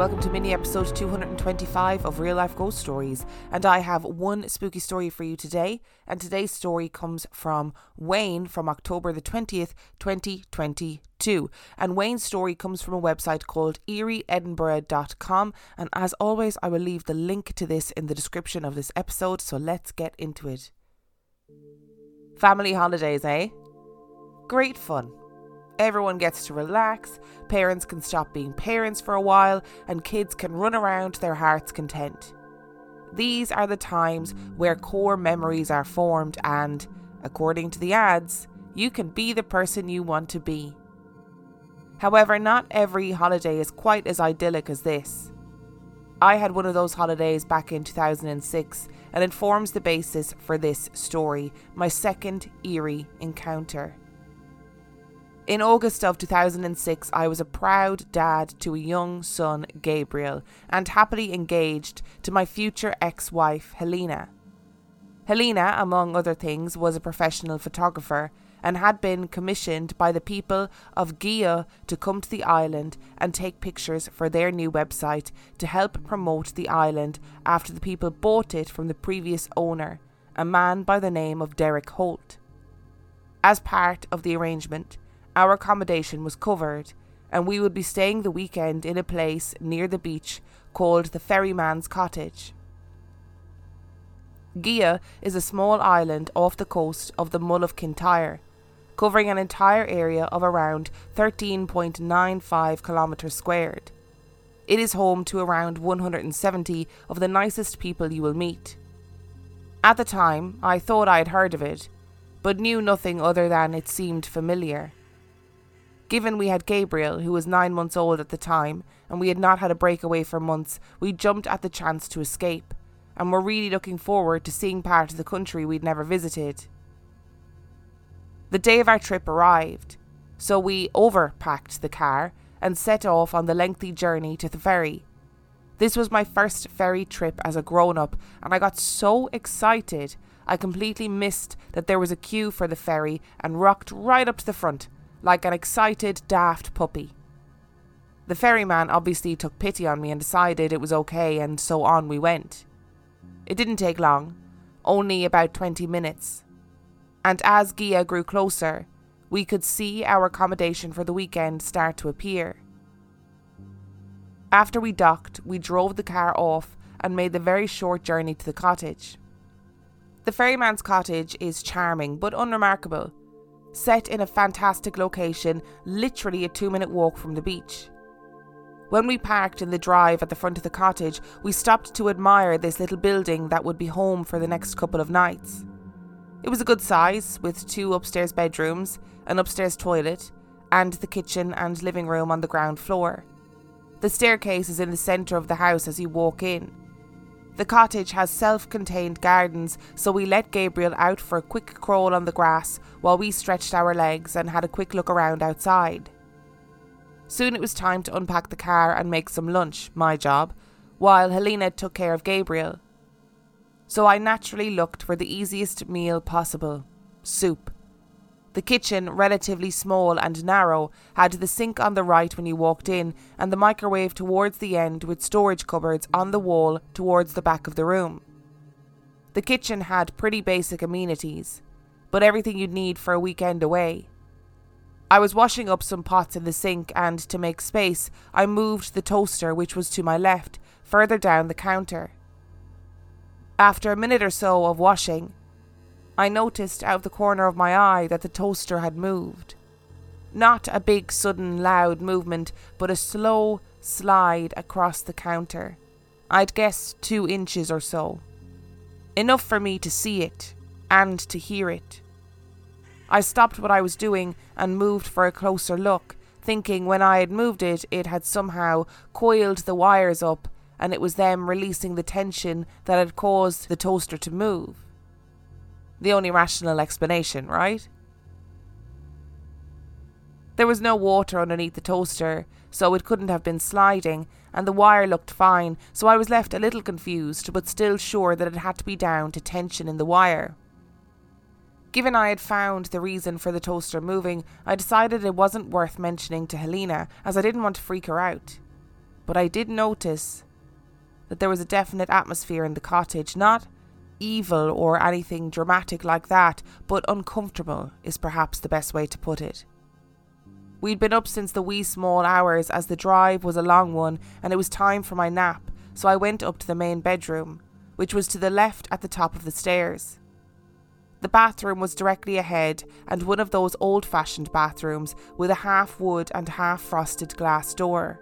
welcome to mini episode 225 of Real Life Ghost Stories. And I have one spooky story for you today. And today's story comes from Wayne from October the 20th, 2022. And Wayne's story comes from a website called eerieedinburgh.com. And as always, I will leave the link to this in the description of this episode. So let's get into it. Family holidays, eh? Great fun. Everyone gets to relax, parents can stop being parents for a while, and kids can run around to their heart's content. These are the times where core memories are formed, and, according to the ads, you can be the person you want to be. However, not every holiday is quite as idyllic as this. I had one of those holidays back in 2006, and it forms the basis for this story, my second eerie encounter. In August of 2006, I was a proud dad to a young son, Gabriel, and happily engaged to my future ex wife, Helena. Helena, among other things, was a professional photographer and had been commissioned by the people of Gigha to come to the island and take pictures for their new website to help promote the island after the people bought it from the previous owner, a man by the name of Derek Holt. As part of the arrangement, our accommodation was covered, and we would be staying the weekend in a place near the beach called the Ferryman's Cottage. Gigha is a small island off the coast of the Mull of Kintyre, covering an entire area of around 13.95 kilometres squared. It is home to around 170 of the nicest people you will meet. At the time, I thought I had heard of it, but knew nothing other than it seemed familiar. Given we had Gabriel, who was nine months old at the time, and we had not had a breakaway for months, we jumped at the chance to escape, and were really looking forward to seeing part of the country we'd never visited. The day of our trip arrived, so we overpacked the car and set off on the lengthy journey to the ferry. This was my first ferry trip as a grown up, and I got so excited I completely missed that there was a queue for the ferry and rocked right up to the front like an excited, daft puppy. The ferryman obviously took pity on me and decided it was okay, and so on we went. It didn't take long, only about 20 minutes. And as Gigha grew closer, we could see our accommodation for the weekend start to appear. After we docked, we drove the car off and made the very short journey to the cottage. The ferryman's cottage is charming but unremarkable, set in a fantastic location, literally a two minute walk from the beach. When we parked in the drive at the front of the cottage, we stopped to admire this little building that would be home for the next couple of nights. It was a good size, with two upstairs bedrooms, an upstairs toilet, and the kitchen and living room on the ground floor. The staircase is in the centre of the house as you walk in. The cottage has self contained gardens, so we let Gabriel out for a quick crawl on the grass while we stretched our legs and had a quick look around outside. Soon it was time to unpack the car and make some lunch, my job, while Helena took care of Gabriel. So I naturally looked for the easiest meal possible soup. The kitchen, relatively small and narrow, had the sink on the right when you walked in, and the microwave towards the end with storage cupboards on the wall towards the back of the room. The kitchen had pretty basic amenities, but everything you'd need for a weekend away. I was washing up some pots in the sink, and to make space, I moved the toaster, which was to my left, further down the counter. After a minute or so of washing, I noticed out of the corner of my eye that the toaster had moved. Not a big, sudden, loud movement, but a slow slide across the counter. I'd guess two inches or so. Enough for me to see it and to hear it. I stopped what I was doing and moved for a closer look, thinking when I had moved it, it had somehow coiled the wires up and it was them releasing the tension that had caused the toaster to move the only rational explanation, right? There was no water underneath the toaster, so it couldn't have been sliding, and the wire looked fine, so I was left a little confused, but still sure that it had to be down to tension in the wire. Given I had found the reason for the toaster moving, I decided it wasn't worth mentioning to Helena, as I didn't want to freak her out. but I did notice that there was a definite atmosphere in the cottage, not evil or anything dramatic like that, but uncomfortable is perhaps the best way to put it. We'd been up since the wee small hours as the drive was a long one and it was time for my nap, so I went up to the main bedroom, which was to the left at the top of the stairs. The bathroom was directly ahead and one of those old fashioned bathrooms with a half wood and half frosted glass door.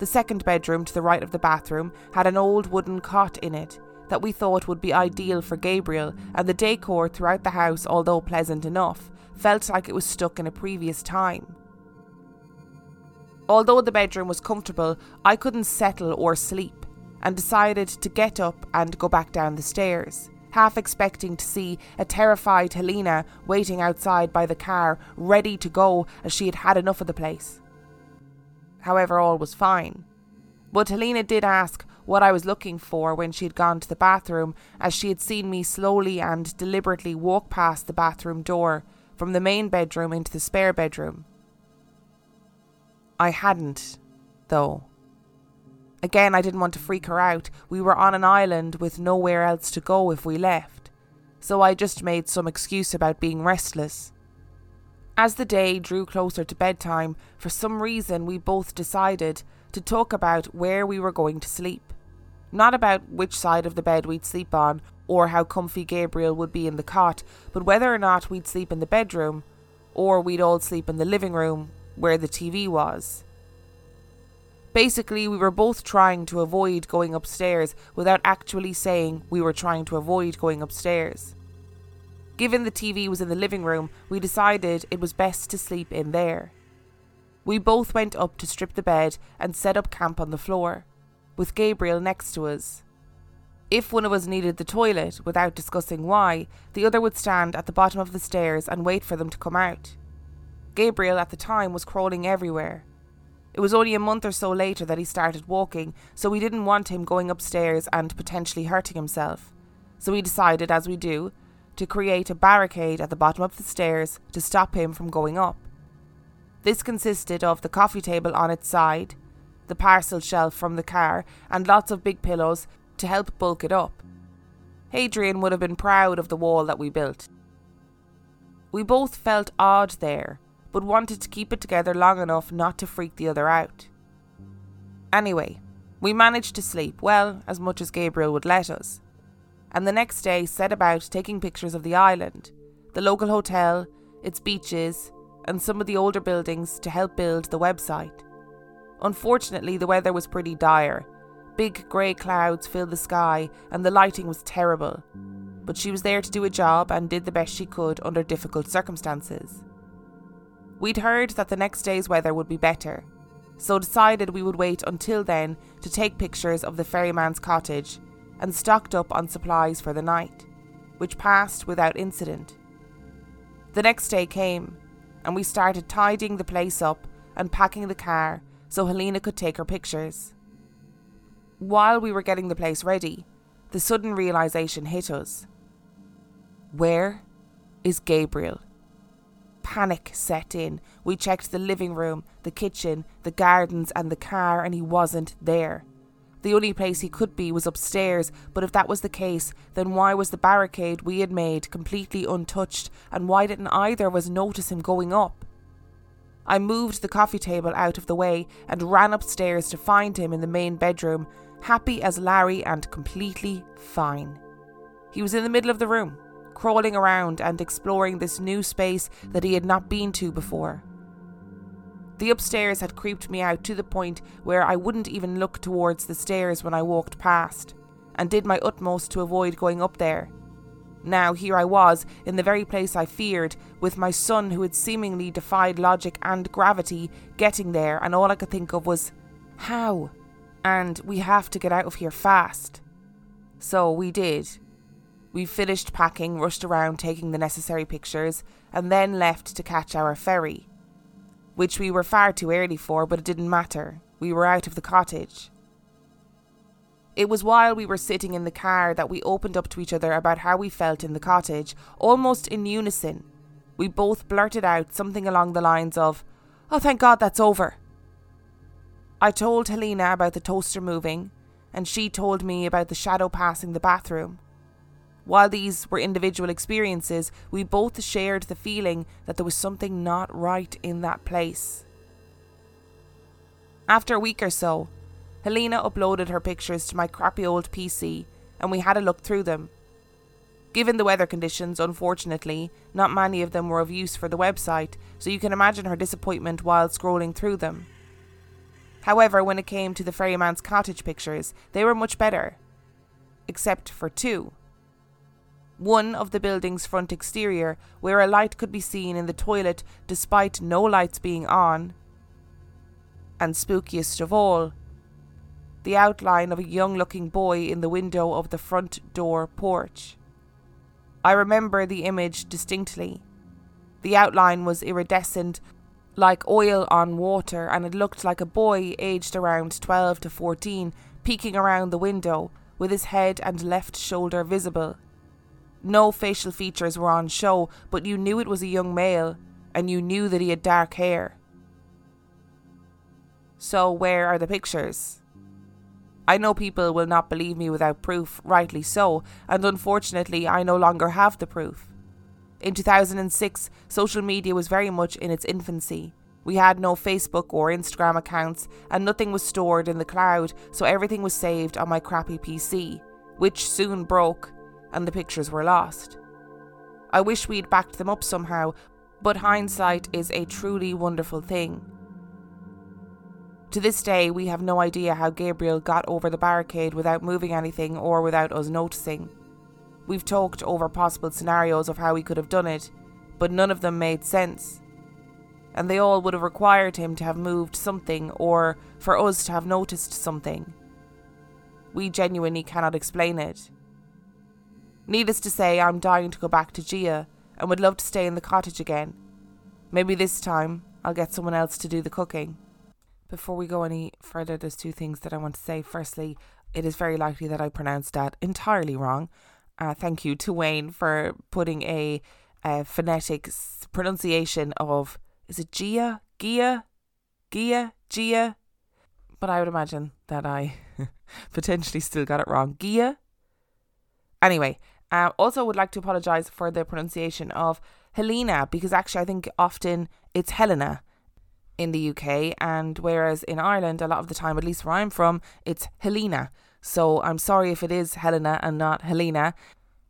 The second bedroom to the right of the bathroom had an old wooden cot in it that we thought would be ideal for Gabriel, and the decor throughout the house, although pleasant enough, felt like it was stuck in a previous time. Although the bedroom was comfortable, I couldn't settle or sleep, and decided to get up and go back down the stairs half expecting to see a terrified Helena waiting outside by the car, ready to go as she had had enough of the place. However, all was fine. But Helena did ask what I was looking for when she had gone to the bathroom, as she had seen me slowly and deliberately walk past the bathroom door from the main bedroom into the spare bedroom. I hadn't, though. Again, I didn't want to freak her out. We were on an island with nowhere else to go if we left. So I just made some excuse about being restless. As the day drew closer to bedtime, for some reason we both decided to talk about where we were going to sleep. Not about which side of the bed we'd sleep on or how comfy Gabriel would be in the cot, but whether or not we'd sleep in the bedroom or we'd all sleep in the living room where the TV was. Basically, we were both trying to avoid going upstairs without actually saying we were trying to avoid going upstairs. Given the TV was in the living room, we decided it was best to sleep in there. We both went up to strip the bed and set up camp on the floor, with Gabriel next to us. If one of us needed the toilet without discussing why, the other would stand at the bottom of the stairs and wait for them to come out. Gabriel at the time was crawling everywhere, it was only a month or so later that he started walking, so we didn't want him going upstairs and potentially hurting himself. So we decided, as we do, to create a barricade at the bottom of the stairs to stop him from going up. This consisted of the coffee table on its side, the parcel shelf from the car, and lots of big pillows to help bulk it up. Hadrian would have been proud of the wall that we built. We both felt odd there, but wanted to keep it together long enough not to freak the other out. Anyway, we managed to sleep, well, as much as Gabriel would let us, and the next day set about taking pictures of the island, the local hotel, its beaches, and some of the older buildings to help build the website. Unfortunately, the weather was pretty dire. Big grey clouds filled the sky, and the lighting was terrible. But she was there to do a job and did the best she could under difficult circumstances. We'd heard that the next day's weather would be better, so decided we would wait until then to take pictures of the ferryman's cottage and stocked up on supplies for the night, which passed without incident. The next day came, and we started tidying the place up and packing the car so Helena could take her pictures. While we were getting the place ready, the sudden realization hit us. Where is Gabriel? Panic set in. We checked the living room, the kitchen, the gardens, and the car, and he wasn't there. The only place he could be was upstairs, but if that was the case, then why was the barricade we had made completely untouched, and why didn't either of us notice him going up? I moved the coffee table out of the way and ran upstairs to find him in the main bedroom, happy as Larry and completely fine. He was in the middle of the room, crawling around and exploring this new space that he had not been to before. The upstairs had creeped me out to the point where I wouldn't even look towards the stairs when I walked past, and did my utmost to avoid going up there. Now, here I was, in the very place I feared, with my son who had seemingly defied logic and gravity getting there, and all I could think of was, how? And we have to get out of here fast. So we did, we finished packing, rushed around taking the necessary pictures, and then left to catch our ferry. Which we were far too early for, but it didn't matter. We were out of the cottage. It was while we were sitting in the car that we opened up to each other about how we felt in the cottage, almost in unison. We both blurted out something along the lines of, Oh, thank God that's over. I told Helena about the toaster moving, and she told me about the shadow passing the bathroom. While these were individual experiences, we both shared the feeling that there was something not right in that place. After a week or so, Helena uploaded her pictures to my crappy old PC and we had a look through them. Given the weather conditions, unfortunately, not many of them were of use for the website, so you can imagine her disappointment while scrolling through them. However, when it came to the ferryman's cottage pictures, they were much better. Except for two. One of the building's front exterior, where a light could be seen in the toilet despite no lights being on. And spookiest of all, the outline of a young looking boy in the window of the front door porch. I remember the image distinctly. The outline was iridescent, like oil on water, and it looked like a boy aged around 12 to 14 peeking around the window, with his head and left shoulder visible. No facial features were on show, but you knew it was a young male, and you knew that he had dark hair. So, where are the pictures? I know people will not believe me without proof, rightly so, and unfortunately, I no longer have the proof. In 2006, social media was very much in its infancy. We had no Facebook or Instagram accounts, and nothing was stored in the cloud, so everything was saved on my crappy PC, which soon broke, and the pictures were lost. I wish we'd backed them up somehow, but hindsight is a truly wonderful thing. To this day, we have no idea how Gabriel got over the barricade without moving anything or without us noticing. We've talked over possible scenarios of how he could have done it, but none of them made sense. And they all would have required him to have moved something or for us to have noticed something. We genuinely cannot explain it. Needless to say, I'm dying to go back to Gigha and would love to stay in the cottage again. Maybe this time I'll get someone else to do the cooking. Before we go any further, there's two things that I want to say. Firstly, it is very likely that I pronounced that entirely wrong. Uh, thank you to Wayne for putting a, a phonetic pronunciation of is it Gia, Gia, Gia, Gia? But I would imagine that I potentially still got it wrong. Gia. Anyway, uh, also would like to apologise for the pronunciation of Helena because actually I think often it's Helena in the UK, and whereas in Ireland, a lot of the time, at least where I'm from, it's Helena. So I'm sorry if it is Helena and not Helena.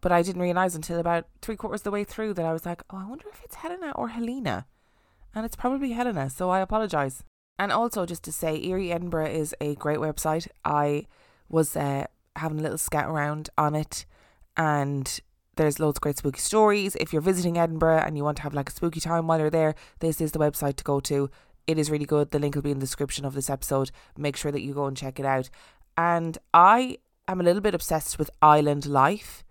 But I didn't realise until about three quarters of the way through that I was like, oh, I wonder if it's Helena or Helena. And it's probably Helena, so I apologise. And also, just to say, Eerie Edinburgh is a great website. I was uh, having a little scout around on it, and there's loads of great spooky stories. If you're visiting Edinburgh and you want to have like a spooky time while you're there, this is the website to go to. It is really good. The link will be in the description of this episode. Make sure that you go and check it out. And I am a little bit obsessed with island life.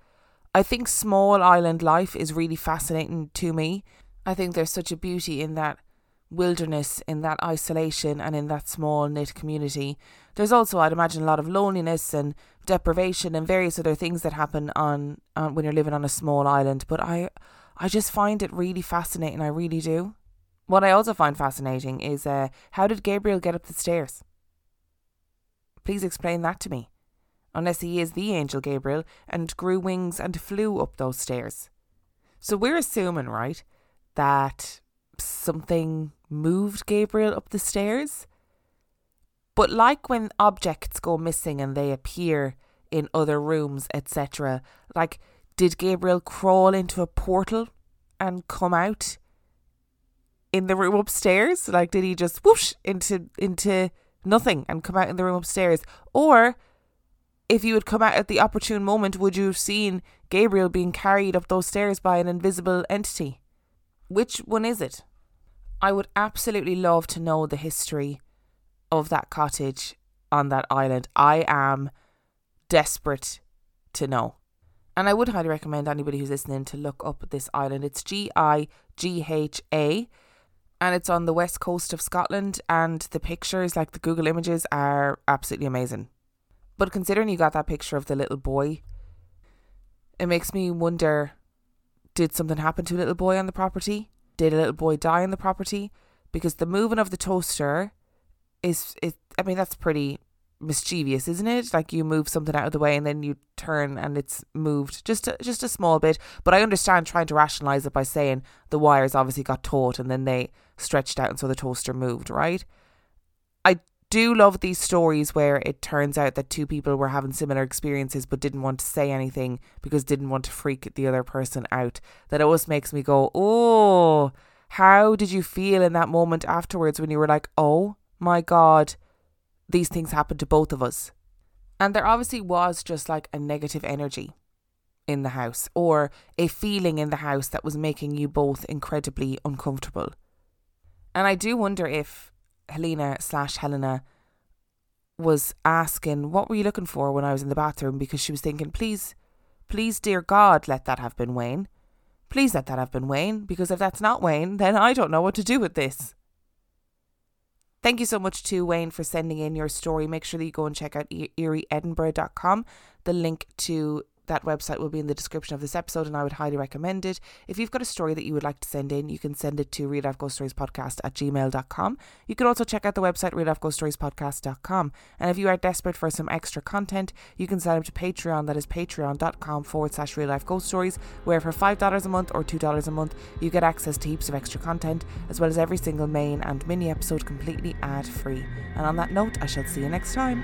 I think small island life is really fascinating to me. I think there's such a beauty in that wilderness, in that isolation, and in that small knit community. There's also, I'd imagine, a lot of loneliness and deprivation and various other things that happen on, on when you're living on a small island. But I, I just find it really fascinating. I really do. What I also find fascinating is uh, how did Gabriel get up the stairs? Please explain that to me. Unless he is the angel Gabriel and grew wings and flew up those stairs. So we're assuming, right, that something moved Gabriel up the stairs? But like when objects go missing and they appear in other rooms, etc., like did Gabriel crawl into a portal and come out in the room upstairs? Like, did he just whoosh into into nothing and come out in the room upstairs? Or if you had come out at the opportune moment, would you have seen Gabriel being carried up those stairs by an invisible entity? Which one is it? I would absolutely love to know the history of that cottage on that island. I am desperate to know. And I would highly recommend anybody who's listening to look up this island. It's G I G H A and it's on the west coast of Scotland and the pictures like the Google images are absolutely amazing. But considering you got that picture of the little boy, it makes me wonder did something happen to a little boy on the property? Did a little boy die on the property? Because the moving of the toaster is it I mean that's pretty mischievous, isn't it? Like you move something out of the way and then you turn and it's moved just a, just a small bit. But I understand trying to rationalize it by saying the wires obviously got taut and then they stretched out and so the toaster moved, right? I do love these stories where it turns out that two people were having similar experiences but didn't want to say anything because didn't want to freak the other person out. That always makes me go, "Oh, how did you feel in that moment afterwards when you were like, "Oh my god, these things happened to both of us. And there obviously was just like a negative energy in the house or a feeling in the house that was making you both incredibly uncomfortable. And I do wonder if Helena slash Helena was asking, What were you looking for when I was in the bathroom? Because she was thinking, Please, please, dear God, let that have been Wayne. Please let that have been Wayne, because if that's not Wayne, then I don't know what to do with this. Thank you so much to Wayne for sending in your story. Make sure that you go and check out eerieedinburgh.com. The link to that website will be in the description of this episode, and I would highly recommend it. If you've got a story that you would like to send in, you can send it to real life ghost stories podcast at gmail.com. You can also check out the website real life ghost stories podcast.com. And if you are desperate for some extra content, you can sign up to Patreon. That is patreon.com forward slash real life ghost stories, where for $5 a month or $2 a month, you get access to heaps of extra content, as well as every single main and mini episode completely ad free. And on that note, I shall see you next time.